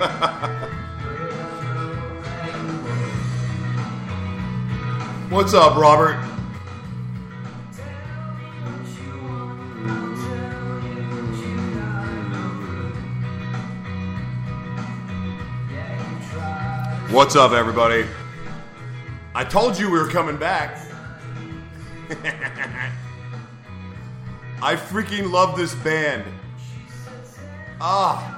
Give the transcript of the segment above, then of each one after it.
What's up, Robert? What's up, everybody? I told you we were coming back. I freaking love this band. Ah.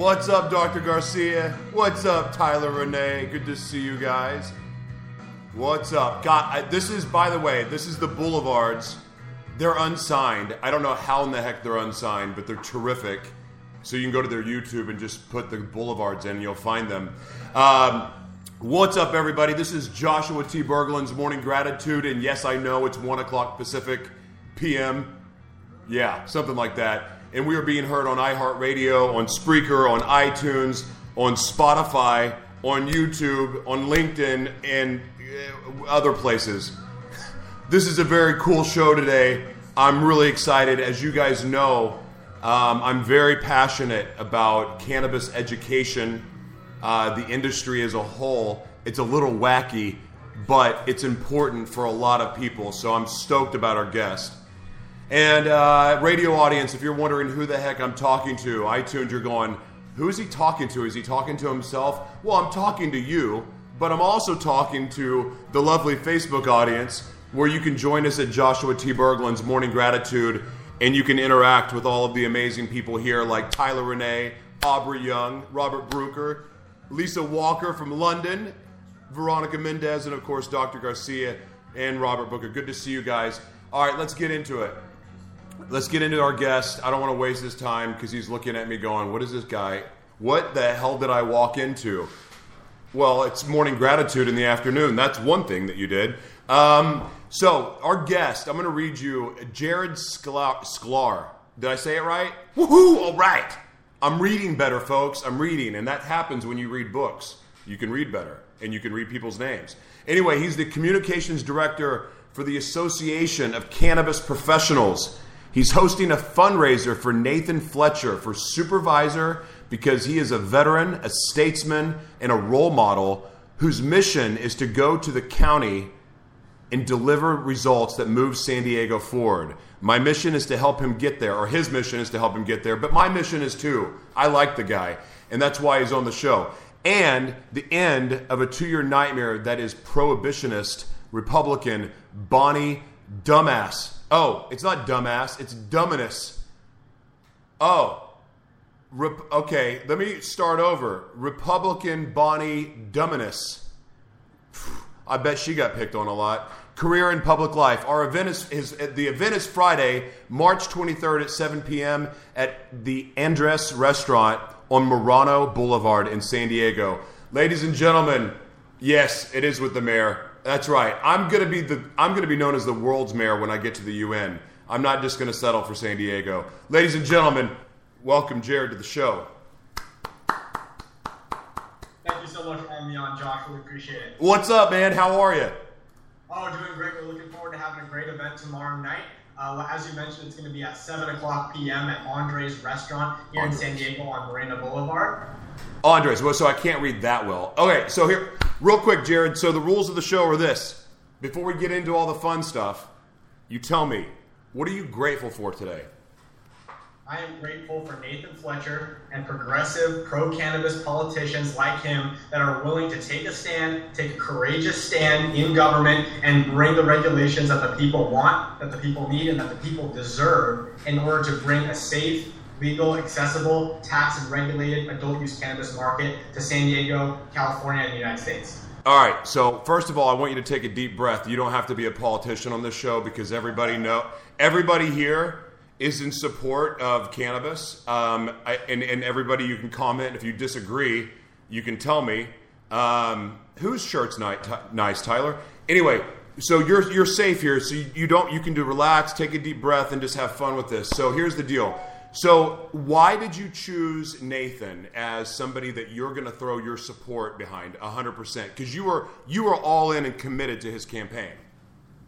What's up, Dr. Garcia? What's up, Tyler Renee? Good to see you guys. What's up? God, I, this is, by the way, this is the Boulevards. They're unsigned. I don't know how in the heck they're unsigned, but they're terrific. So you can go to their YouTube and just put the Boulevards in, and you'll find them. Um, what's up, everybody? This is Joshua T. Berglan's Morning Gratitude, and yes, I know it's 1 o'clock Pacific PM. Yeah, something like that. And we are being heard on iHeartRadio, on Spreaker, on iTunes, on Spotify, on YouTube, on LinkedIn, and uh, other places. This is a very cool show today. I'm really excited. As you guys know, um, I'm very passionate about cannabis education, uh, the industry as a whole. It's a little wacky, but it's important for a lot of people. So I'm stoked about our guest. And uh, radio audience, if you're wondering who the heck I'm talking to, iTunes, you're going, who is he talking to? Is he talking to himself? Well, I'm talking to you, but I'm also talking to the lovely Facebook audience where you can join us at Joshua T. Berglan's Morning Gratitude and you can interact with all of the amazing people here like Tyler Renee, Aubrey Young, Robert Brooker, Lisa Walker from London, Veronica Mendez, and of course Dr. Garcia and Robert Booker. Good to see you guys. All right, let's get into it. Let's get into our guest. I don't want to waste his time because he's looking at me going, What is this guy? What the hell did I walk into? Well, it's morning gratitude in the afternoon. That's one thing that you did. Um, so, our guest, I'm going to read you Jared Sclar. Sclar. Did I say it right? Woohoo! All right. I'm reading better, folks. I'm reading, and that happens when you read books. You can read better, and you can read people's names. Anyway, he's the communications director for the Association of Cannabis Professionals. He's hosting a fundraiser for Nathan Fletcher for supervisor because he is a veteran, a statesman, and a role model whose mission is to go to the county and deliver results that move San Diego forward. My mission is to help him get there, or his mission is to help him get there, but my mission is too. I like the guy, and that's why he's on the show. And the end of a two year nightmare that is prohibitionist, Republican, Bonnie Dumbass. Oh, it's not dumbass, it's dumbass. Oh, Rep- okay, let me start over. Republican Bonnie Dumbass. I bet she got picked on a lot. Career in public life. Our event is, is the event is Friday, March 23rd at 7 p.m. at the Andres Restaurant on Marano Boulevard in San Diego. Ladies and gentlemen, yes, it is with the mayor. That's right. I'm gonna be the I'm gonna be known as the world's mayor when I get to the UN. I'm not just gonna settle for San Diego. Ladies and gentlemen, welcome Jared to the show. Thank you so much for having me on, Josh. Really appreciate it. What's up, man? How are you? Oh, doing great. We're looking forward to having a great event tomorrow night. Uh, as you mentioned, it's going to be at 7 o'clock p.m. at Andre's Restaurant here Andres. in San Diego on Morena Boulevard. Andres, well, so I can't read that well. Okay, so here, real quick, Jared. So the rules of the show are this. Before we get into all the fun stuff, you tell me, what are you grateful for today? I am grateful for Nathan Fletcher and progressive pro cannabis politicians like him that are willing to take a stand, take a courageous stand in government, and bring the regulations that the people want, that the people need, and that the people deserve in order to bring a safe, legal, accessible, tax and regulated adult use cannabis market to San Diego, California, and the United States. All right. So first of all, I want you to take a deep breath. You don't have to be a politician on this show because everybody know everybody here is in support of cannabis, um, I, and, and everybody you can comment if you disagree. You can tell me um, whose shirt's nice, Tyler. Anyway, so you're you're safe here. So you, you don't you can do relax, take a deep breath, and just have fun with this. So here's the deal. So why did you choose Nathan as somebody that you're going to throw your support behind 100%? Because you were you were all in and committed to his campaign.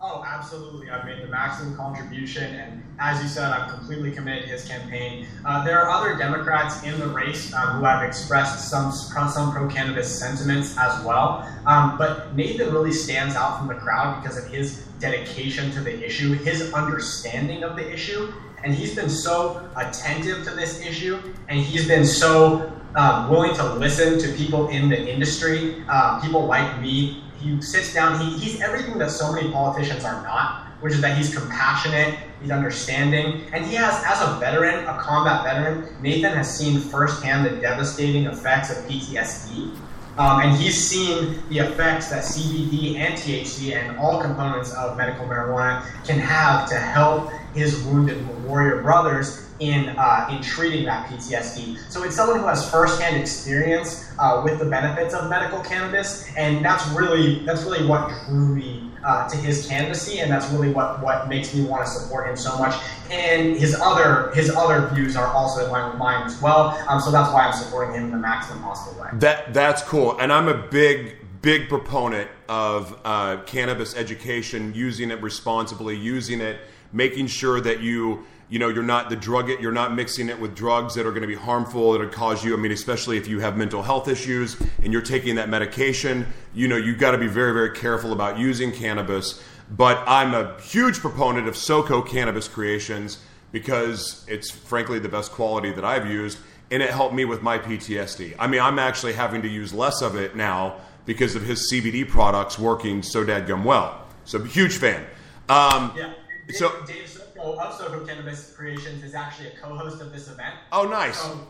Oh, absolutely. I've made the maximum contribution, and as you said, I've completely committed to his campaign. Uh, there are other Democrats in the race uh, who have expressed some some pro cannabis sentiments as well. Um, but Nathan really stands out from the crowd because of his dedication to the issue, his understanding of the issue, and he's been so attentive to this issue, and he's been so uh, willing to listen to people in the industry, uh, people like me he sits down. He, he's everything that so many politicians are not, which is that he's compassionate, he's understanding, and he has, as a veteran, a combat veteran, Nathan has seen firsthand the devastating effects of PTSD. Um, and he's seen the effects that CBD and THC and all components of medical marijuana can have to help his wounded warrior brothers in uh, in treating that PTSD. So it's someone who has firsthand experience uh, with the benefits of medical cannabis, and that's really that's really what drew me uh, to his candidacy, and that's really what what makes me want to support him so much. And his other his other views are also in line with mine as well. Um, so that's why I'm supporting him in the maximum possible way. That that's cool, and I'm a big big proponent of uh, cannabis education, using it responsibly, using it, making sure that you you know you're not the drug it you're not mixing it with drugs that are going to be harmful that will cause you i mean especially if you have mental health issues and you're taking that medication you know you've got to be very very careful about using cannabis. But i'm a huge proponent of soco cannabis creations because it's frankly the best quality that i've used and it helped me with my ptsd i mean i'm actually having to use less of it now because of his cbd products working so dadgum well. So huge fan. Um, yeah. so Dave Soko of Cannabis Creations is actually a co-host of this event. Oh, nice. So,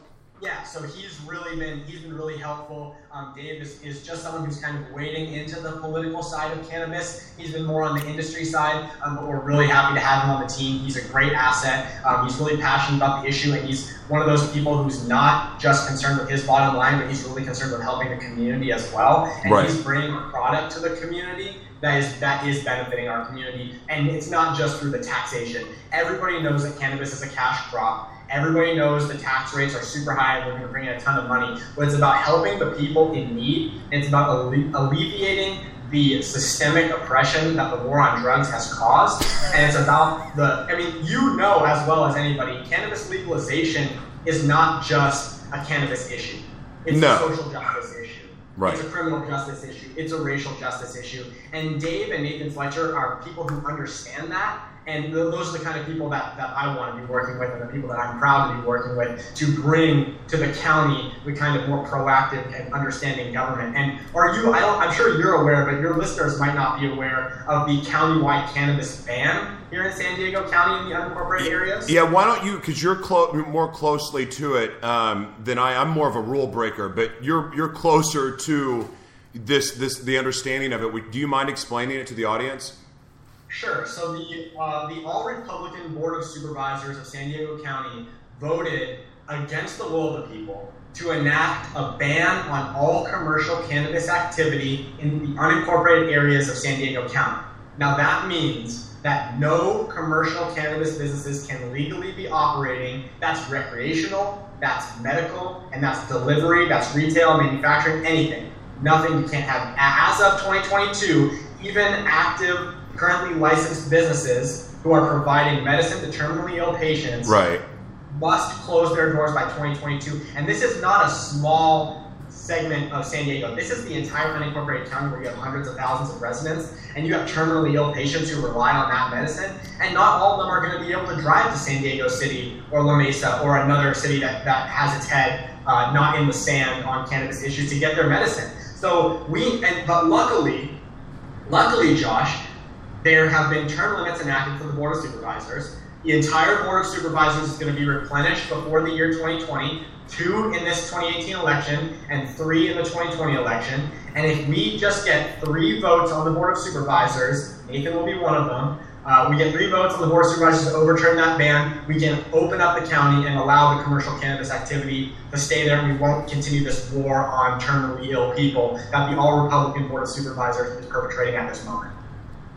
yeah, so he's really been he's been really helpful. Um, Dave is, is just someone who's kind of wading into the political side of cannabis. He's been more on the industry side, um, but we're really happy to have him on the team. He's a great asset. Um, he's really passionate about the issue, and he's one of those people who's not just concerned with his bottom line, but he's really concerned with helping the community as well. And right. he's bringing a product to the community that is that is benefiting our community. And it's not just through the taxation. Everybody knows that cannabis is a cash crop. Everybody knows the tax rates are super high and we're going to bring in a ton of money. But it's about helping the people in need. And it's about alle- alleviating the systemic oppression that the war on drugs has caused. And it's about the, I mean, you know as well as anybody, cannabis legalization is not just a cannabis issue. It's no. a social justice issue. Right. It's a criminal justice issue. It's a racial justice issue. And Dave and Nathan Fletcher are people who understand that and those are the kind of people that, that I want to be working with and the people that I'm proud to be working with to bring to the county the kind of more proactive and understanding government. And are you, I don't, I'm sure you're aware, but your listeners might not be aware of the countywide cannabis ban here in San Diego County in the unincorporated areas. Yeah, why don't you, because you're clo- more closely to it um, than I, I'm more of a rule breaker, but you're, you're closer to this, this, the understanding of it. Do you mind explaining it to the audience? Sure. So the uh, the All Republican Board of Supervisors of San Diego County voted against the will of the people to enact a ban on all commercial cannabis activity in the unincorporated areas of San Diego County. Now that means that no commercial cannabis businesses can legally be operating. That's recreational, that's medical, and that's delivery, that's retail, manufacturing, anything. Nothing you can't have. As of 2022, even active currently licensed businesses who are providing medicine to terminally ill patients right. must close their doors by 2022. And this is not a small segment of San Diego. This is the entire unincorporated county where you have hundreds of thousands of residents, and you have terminally ill patients who rely on that medicine. And not all of them are going to be able to drive to San Diego City or La Mesa or another city that, that has its head uh, not in the sand on cannabis issues to get their medicine. So we, and, but luckily, luckily, Josh, there have been term limits enacted for the Board of Supervisors. The entire Board of Supervisors is going to be replenished before the year 2020 two in this 2018 election and three in the 2020 election. And if we just get three votes on the Board of Supervisors, Nathan will be one of them. Uh, we get three votes on the Board of Supervisors to overturn that ban. We can open up the county and allow the commercial cannabis activity to stay there. We won't continue this war on terminally ill people that the all Republican Board of Supervisors is perpetrating at this moment.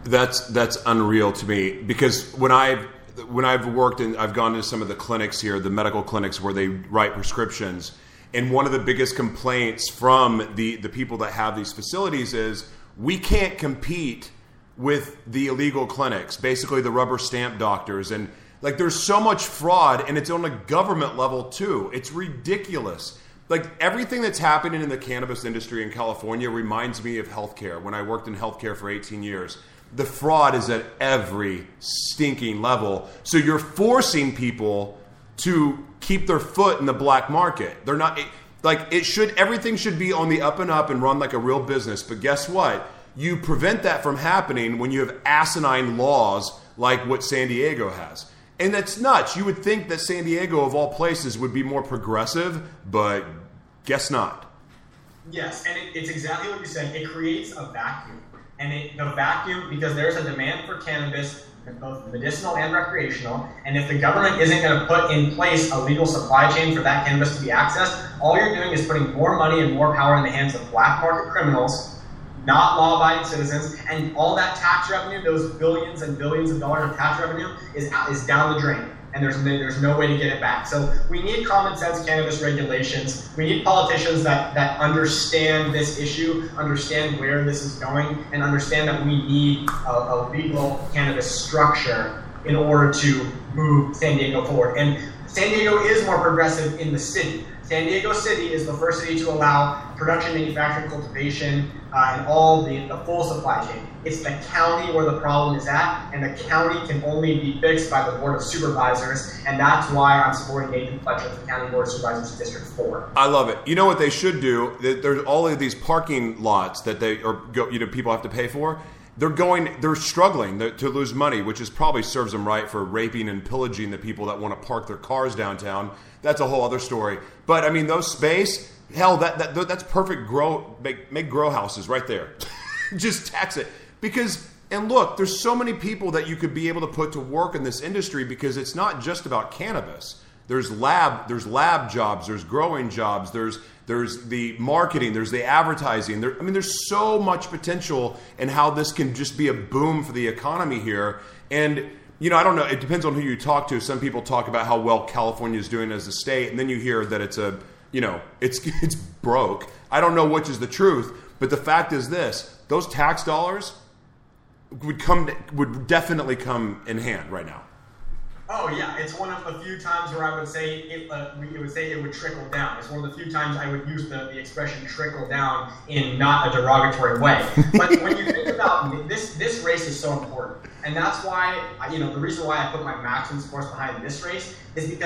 That's that's unreal to me because when I've when I've worked and I've gone to some of the clinics here, the medical clinics where they write prescriptions, and one of the biggest complaints from the the people that have these facilities is we can't compete with the illegal clinics, basically the rubber stamp doctors and like there's so much fraud and it's on a government level too. It's ridiculous. Like everything that's happening in the cannabis industry in California reminds me of healthcare when I worked in healthcare for 18 years the fraud is at every stinking level. So you're forcing people to keep their foot in the black market. They're not like it should everything should be on the up and up and run like a real business. But guess what? You prevent that from happening when you have asinine laws like what San Diego has. And that's nuts. You would think that San Diego of all places would be more progressive, but guess not. Yes, and it, it's exactly what you said. It creates a vacuum and it, the vacuum because there's a demand for cannabis both medicinal and recreational and if the government isn't going to put in place a legal supply chain for that cannabis to be accessed all you're doing is putting more money and more power in the hands of black market criminals not law-abiding citizens and all that tax revenue those billions and billions of dollars of tax revenue is, is down the drain and there's there's no way to get it back. So we need common sense cannabis regulations. We need politicians that, that understand this issue, understand where this is going, and understand that we need a, a legal cannabis structure in order to move San Diego forward. And San Diego is more progressive in the city. San Diego City is the first city to allow production, manufacturing, cultivation, uh, and all the, the full supply chain. It's the county where the problem is at, and the county can only be fixed by the Board of Supervisors, and that's why I'm supporting Nathan Fletcher for County Board of Supervisors District 4. I love it. You know what they should do? There's all of these parking lots that they or you know people have to pay for. They're going, they're struggling to lose money, which is probably serves them right for raping and pillaging the people that want to park their cars downtown. That's a whole other story. But I mean, those space, hell, that, that that's perfect. Grow, make make grow houses right there. Just tax it because, and look, there's so many people that you could be able to put to work in this industry because it's not just about cannabis. There's lab, there's lab jobs, there's growing jobs, there's there's the marketing, there's the advertising. There, I mean, there's so much potential in how this can just be a boom for the economy here. And you know, I don't know. It depends on who you talk to. Some people talk about how well California is doing as a state, and then you hear that it's a, you know, it's it's broke. I don't know which is the truth, but the fact is this: those tax dollars would come would definitely come in hand right now. Oh yeah, it's one of the few times where I would say it, uh, it would say it would trickle down. It's one of the few times I would use the, the expression trickle down in not a derogatory way. But when you think about this, this race is so important, and that's why you know the reason why I put my maximum force behind this race is because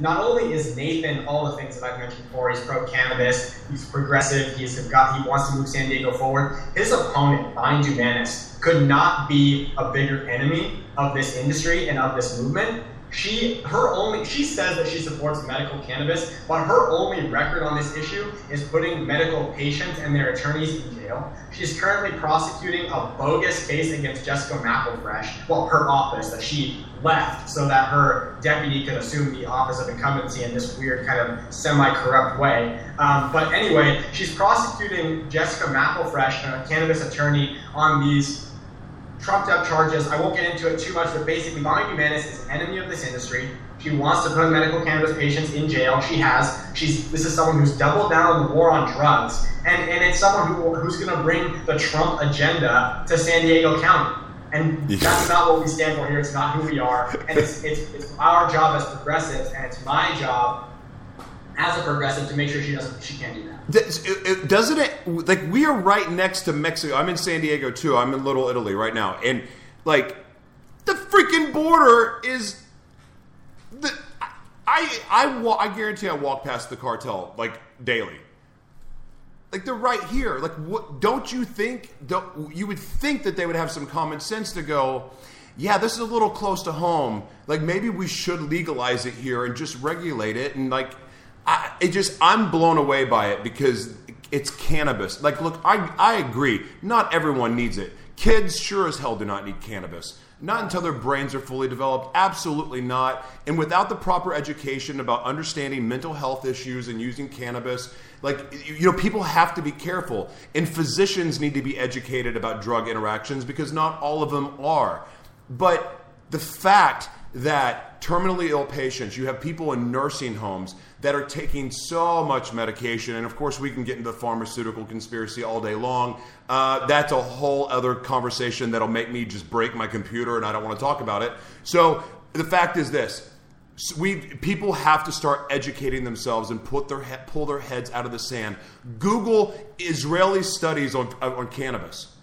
not only is Nathan all the things that I've mentioned before, he's pro cannabis, he's progressive, he's got he wants to move San Diego forward. His opponent, Bonnie Dumanis, could not be a bigger enemy of this industry and of this movement. She, her only, she says that she supports medical cannabis, but her only record on this issue is putting medical patients and their attorneys in jail. She's currently prosecuting a bogus case against Jessica McElfresh, well, her office that she left so that her deputy could assume the office of incumbency in this weird kind of semi-corrupt way. Um, but anyway, she's prosecuting Jessica McElfresh, a cannabis attorney, on these trumped up charges. I won't get into it too much, but basically, Bonnie Dumanis is an enemy of this industry. She wants to put medical cannabis patients in jail. She has. She's this is someone who's doubled down on the war on drugs, and, and it's someone who, who's going to bring the Trump agenda to San Diego County. And that's not what we stand for here. It's not who we are. And it's, it's, it's our job as progressives, and it's my job as a progressive to make sure she doesn't she can't do that. Doesn't it like we are right next to Mexico? I'm in San Diego too. I'm in Little Italy right now, and like the freaking border is the I I I guarantee I walk past the cartel like daily. Like they're right here. Like what? Don't you think? Don't, you would think that they would have some common sense to go. Yeah, this is a little close to home. Like maybe we should legalize it here and just regulate it. And like, I, it just I'm blown away by it because it's cannabis. Like, look, I I agree. Not everyone needs it. Kids sure as hell do not need cannabis. Not until their brains are fully developed. Absolutely not. And without the proper education about understanding mental health issues and using cannabis, like, you know, people have to be careful. And physicians need to be educated about drug interactions because not all of them are. But the fact that terminally ill patients, you have people in nursing homes that are taking so much medication, and of course, we can get into the pharmaceutical conspiracy all day long. Uh, that's a whole other conversation that'll make me just break my computer, and I don't want to talk about it. So, the fact is this we people have to start educating themselves and put their pull their heads out of the sand. Google Israeli studies on on cannabis.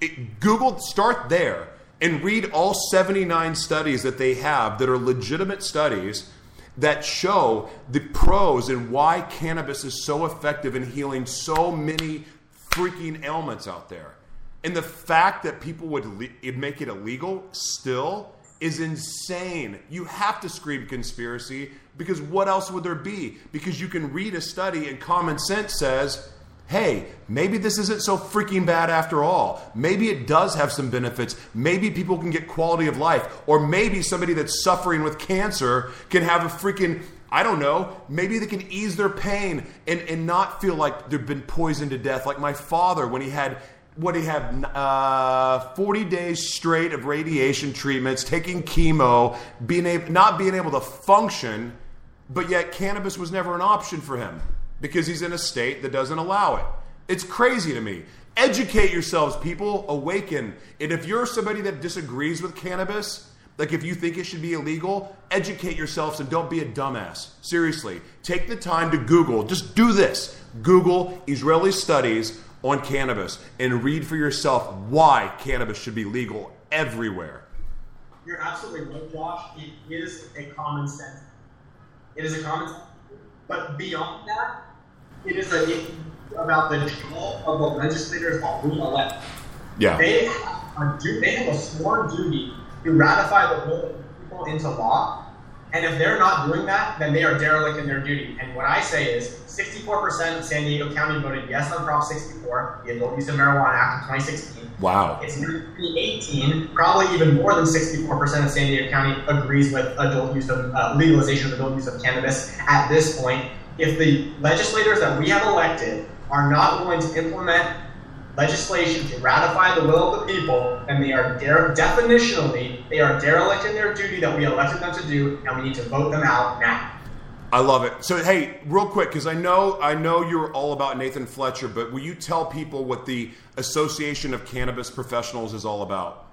It, Google start there and read all 79 studies that they have that are legitimate studies that show the pros and why cannabis is so effective in healing so many freaking ailments out there. And the fact that people would le- make it illegal still is insane. You have to scream conspiracy because what else would there be? Because you can read a study and common sense says hey, maybe this isn't so freaking bad after all. Maybe it does have some benefits. Maybe people can get quality of life. Or maybe somebody that's suffering with cancer can have a freaking, I don't know, maybe they can ease their pain and, and not feel like they've been poisoned to death. Like my father when he had. What he had uh, 40 days straight of radiation treatments, taking chemo, being able, not being able to function, but yet cannabis was never an option for him because he's in a state that doesn't allow it. It's crazy to me. Educate yourselves, people. Awaken. And if you're somebody that disagrees with cannabis, like if you think it should be illegal, educate yourselves and don't be a dumbass. Seriously. Take the time to Google. Just do this Google Israeli studies on cannabis and read for yourself why cannabis should be legal everywhere. You're absolutely right, Josh. It is a common sense. It is a common sense. But beyond that, it is a, it, about the job of the legislators that we elect. Yeah. They have, a, they have a sworn duty to ratify the will of people into law. And if they're not doing that, then they are derelict in their duty. And what I say is 64% of San Diego County voted yes on Prop 64, the Adult Use of Marijuana Act of 2016. Wow. It's 2018, probably even more than 64% of San Diego County agrees with adult use of uh, legalization of adult use of cannabis at this point if the legislators that we have elected are not willing to implement legislation to ratify the will of the people, then they are de- definitionally they are derelict in their duty that we elected them to do, and we need to vote them out now. I love it. So hey, real quick, because I know I know you're all about Nathan Fletcher, but will you tell people what the Association of Cannabis Professionals is all about?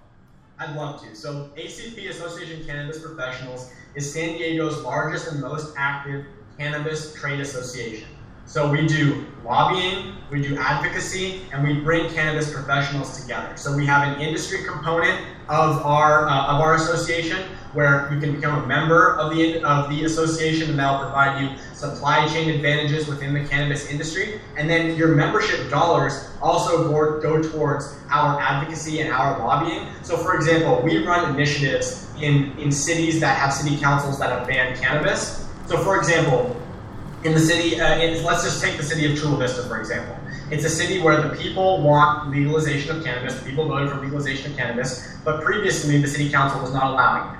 I'd love to. So ACP Association of Cannabis Professionals is San Diego's largest and most active Cannabis Trade Association. So we do lobbying, we do advocacy, and we bring cannabis professionals together. So we have an industry component of our uh, of our association where you can become a member of the of the association, and that'll provide you supply chain advantages within the cannabis industry. And then your membership dollars also go, towards our advocacy and our lobbying. So, for example, we run initiatives in in cities that have city councils that have banned cannabis. So, for example, in the city, uh, in, let's just take the city of Chula Vista, for example. It's a city where the people want legalization of cannabis. The people voted for legalization of cannabis, but previously the city council was not allowing it.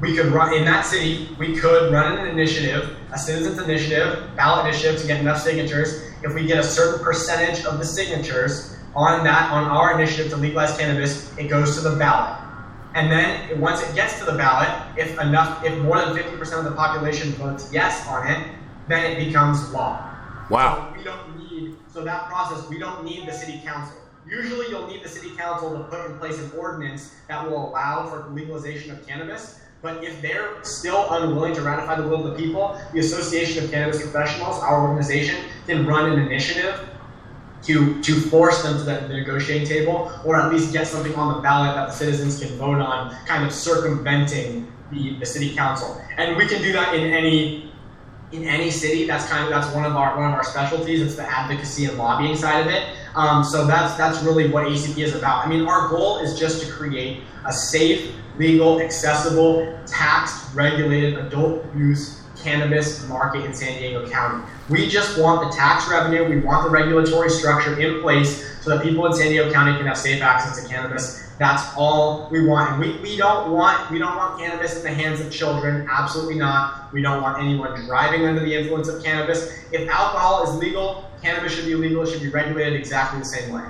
We could run in that city. We could run an initiative, a citizens initiative, ballot initiative to get enough signatures. If we get a certain percentage of the signatures on that on our initiative to legalize cannabis, it goes to the ballot. And then once it gets to the ballot, if enough, if more than 50% of the population votes yes on it, then it becomes law. Wow. So we don't need, so that process, we don't need the city council. Usually you'll need the city council to put in place an ordinance that will allow for legalization of cannabis. But if they're still unwilling to ratify the will of the people, the Association of Cannabis Professionals, our organization, can run an initiative to, to force them to the, the negotiating table, or at least get something on the ballot that the citizens can vote on, kind of circumventing the, the city council. And we can do that in any in any city. That's kind of that's one of our one of our specialties. It's the advocacy and lobbying side of it. Um, so that's that's really what ACP is about. I mean, our goal is just to create a safe, legal, accessible, taxed, regulated adult use cannabis market in San Diego County. We just want the tax revenue, we want the regulatory structure in place so that people in San Diego County can have safe access to cannabis. That's all we want. And we, we don't want we don't want cannabis in the hands of children. Absolutely not. We don't want anyone driving under the influence of cannabis. If alcohol is legal, cannabis should be legal. It should be regulated exactly the same way.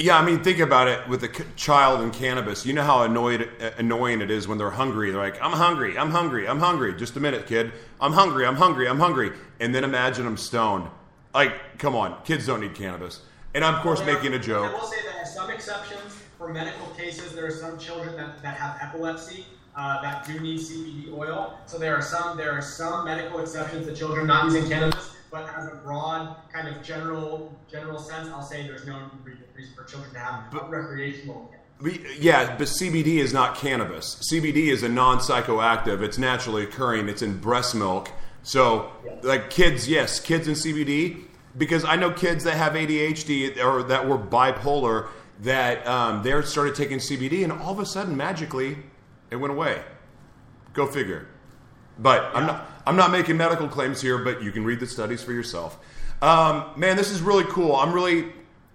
Yeah, I mean, think about it with a child and cannabis. You know how annoyed, uh, annoying it is when they're hungry. They're like, I'm hungry, I'm hungry, I'm hungry. Just a minute, kid. I'm hungry, I'm hungry, I'm hungry. And then imagine them stoned. Like, come on, kids don't need cannabis. And I'm, of course, Well, making a joke. I will say that some exceptions for medical cases, there are some children that, that have epilepsy uh, that do need CBD oil. So there are some there are some medical exceptions to children not using cannabis. But as a broad kind of general general sense, I'll say there's no reason for children to have but, recreational. We- Yeah, but CBD is not cannabis. CBD is a non psychoactive. It's naturally occurring. It's in breast milk. So, like kids, yes, kids in CBD. Because I know kids that have ADHD or that were bipolar that um, they started taking CBD and all of a sudden, magically, it went away. Go figure. But I'm not I'm not making medical claims here, but you can read the studies for yourself. Um, man, this is really cool. I'm really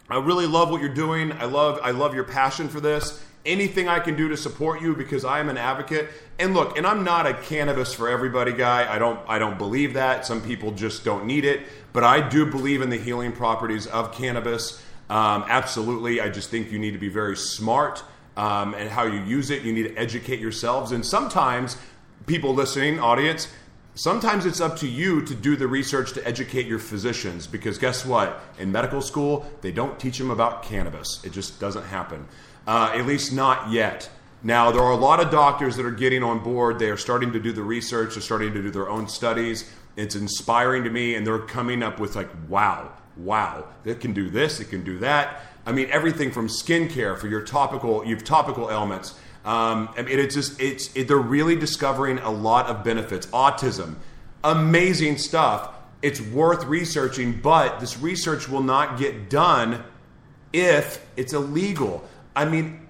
I really love what you're doing. I love I love your passion for this. Anything I can do to support you because I am an advocate. And look, and I'm not a cannabis for everybody guy. I don't I don't believe that. Some people just don't need it, but I do believe in the healing properties of cannabis. Um, absolutely. I just think you need to be very smart um, and how you use it. You need to educate yourselves. And sometimes people listening, audience, sometimes it's up to you to do the research to educate your physicians because guess what? In medical school, they don't teach them about cannabis. It just doesn't happen, uh, at least not yet. Now, there are a lot of doctors that are getting on board. They are starting to do the research, they're starting to do their own studies. It's inspiring to me, and they're coming up with, like, wow, wow, it can do this, it can do that. I mean, everything from skincare for your topical, you have topical ailments. Um, I mean, it's just it's it, they're really discovering a lot of benefits. Autism, amazing stuff. It's worth researching, but this research will not get done if it's illegal. I mean,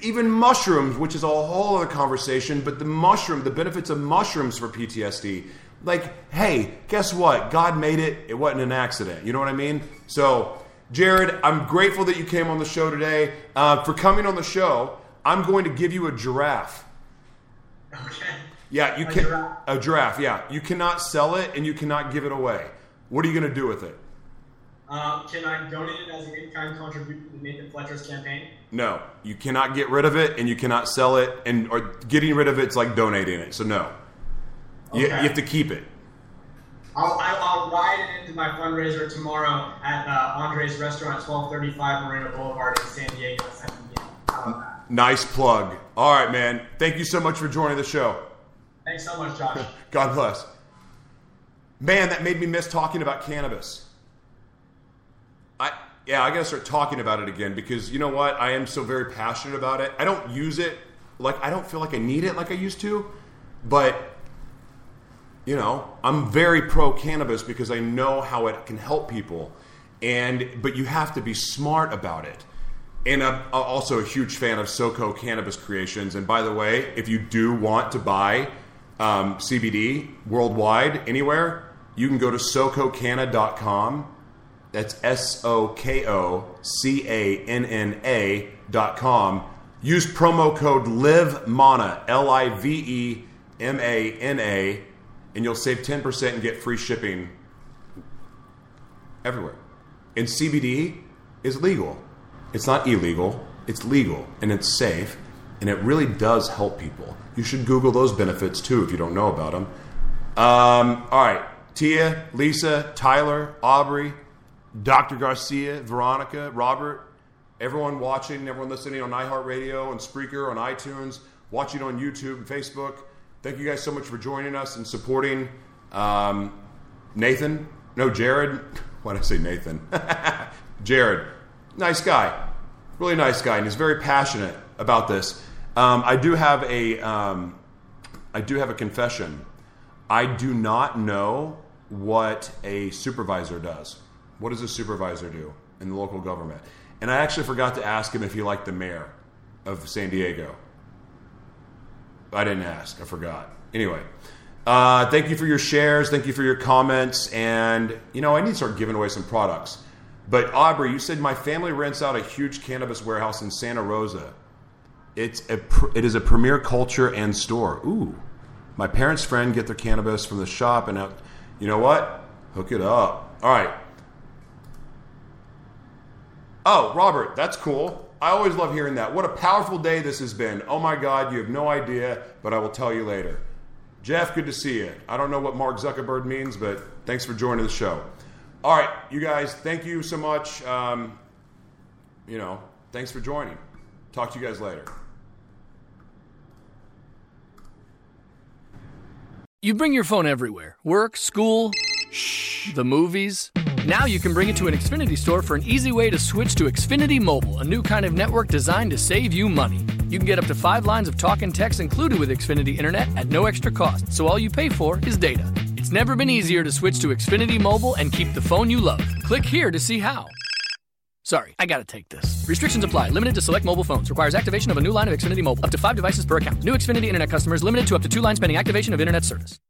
even mushrooms, which is a whole other conversation, but the mushroom, the benefits of mushrooms for PTSD. Like, hey, guess what? God made it. It wasn't an accident. You know what I mean? So, Jared, I'm grateful that you came on the show today. Uh, for coming on the show, I'm going to give you a giraffe. Okay. Yeah, you A can giraffe? a giraffe. Yeah, you cannot sell it and you cannot give it away. What are you going to do with it? Um, can I donate it as an in-kind contribution to Nathan Fletcher's campaign? No, you cannot get rid of it and you cannot sell it. And or getting rid of it's like donating it. So no, you, you have to keep it. I'll, I'll, I'll ride it into my fundraiser tomorrow at uh, Andre's Restaurant, 1235 Morena Boulevard in San Diego. at 7 p.m. How about that? Nice plug. All right, man. Thank you so much for joining the show. Thanks so much, Josh. God bless. Man, that made me miss talking about cannabis. I yeah, I gotta start talking about it again because you know what? I am so very passionate about it. I don't use it like I don't feel like I need it like I used to, but you know, I'm very pro cannabis because I know how it can help people. And but you have to be smart about it. And I'm also a huge fan of SoCo Cannabis Creations. And by the way, if you do want to buy um, CBD worldwide, anywhere, you can go to SoCoCanna.com. That's S O K O C A N N A dot com. Use promo code LIVEMANA, L I V E M A N A, and you'll save 10% and get free shipping everywhere. And CBD is legal. It's not illegal, it's legal and it's safe and it really does help people. You should Google those benefits too if you don't know about them. Um, all right, Tia, Lisa, Tyler, Aubrey, Dr. Garcia, Veronica, Robert, everyone watching, everyone listening on iHeartRadio and Spreaker, on iTunes, watching on YouTube and Facebook. Thank you guys so much for joining us and supporting um, Nathan. No, Jared. Why did I say Nathan? Jared. Nice guy. Really nice guy. And he's very passionate about this. Um, I do have a, um, I do have a confession. I do not know what a supervisor does. What does a supervisor do in the local government? And I actually forgot to ask him if he liked the mayor of San Diego. I didn't ask. I forgot. Anyway, uh, thank you for your shares. Thank you for your comments. And, you know, I need to start giving away some products. But, Aubrey, you said my family rents out a huge cannabis warehouse in Santa Rosa. It's a, it is a premier culture and store. Ooh. My parents' friend get their cannabis from the shop, and out, you know what? Hook it up. All right. Oh, Robert, that's cool. I always love hearing that. What a powerful day this has been. Oh my God, you have no idea, but I will tell you later. Jeff, good to see you. I don't know what Mark Zuckerberg means, but thanks for joining the show. All right, you guys, thank you so much. Um, you know, thanks for joining. Talk to you guys later. You bring your phone everywhere work, school, shh, the movies. Now you can bring it to an Xfinity store for an easy way to switch to Xfinity Mobile, a new kind of network designed to save you money. You can get up to five lines of talk and text included with Xfinity Internet at no extra cost, so all you pay for is data. It's never been easier to switch to Xfinity Mobile and keep the phone you love. Click here to see how. Sorry, I gotta take this. Restrictions apply. Limited to select mobile phones. Requires activation of a new line of Xfinity Mobile. Up to five devices per account. New Xfinity Internet customers limited to up to two lines pending activation of Internet service.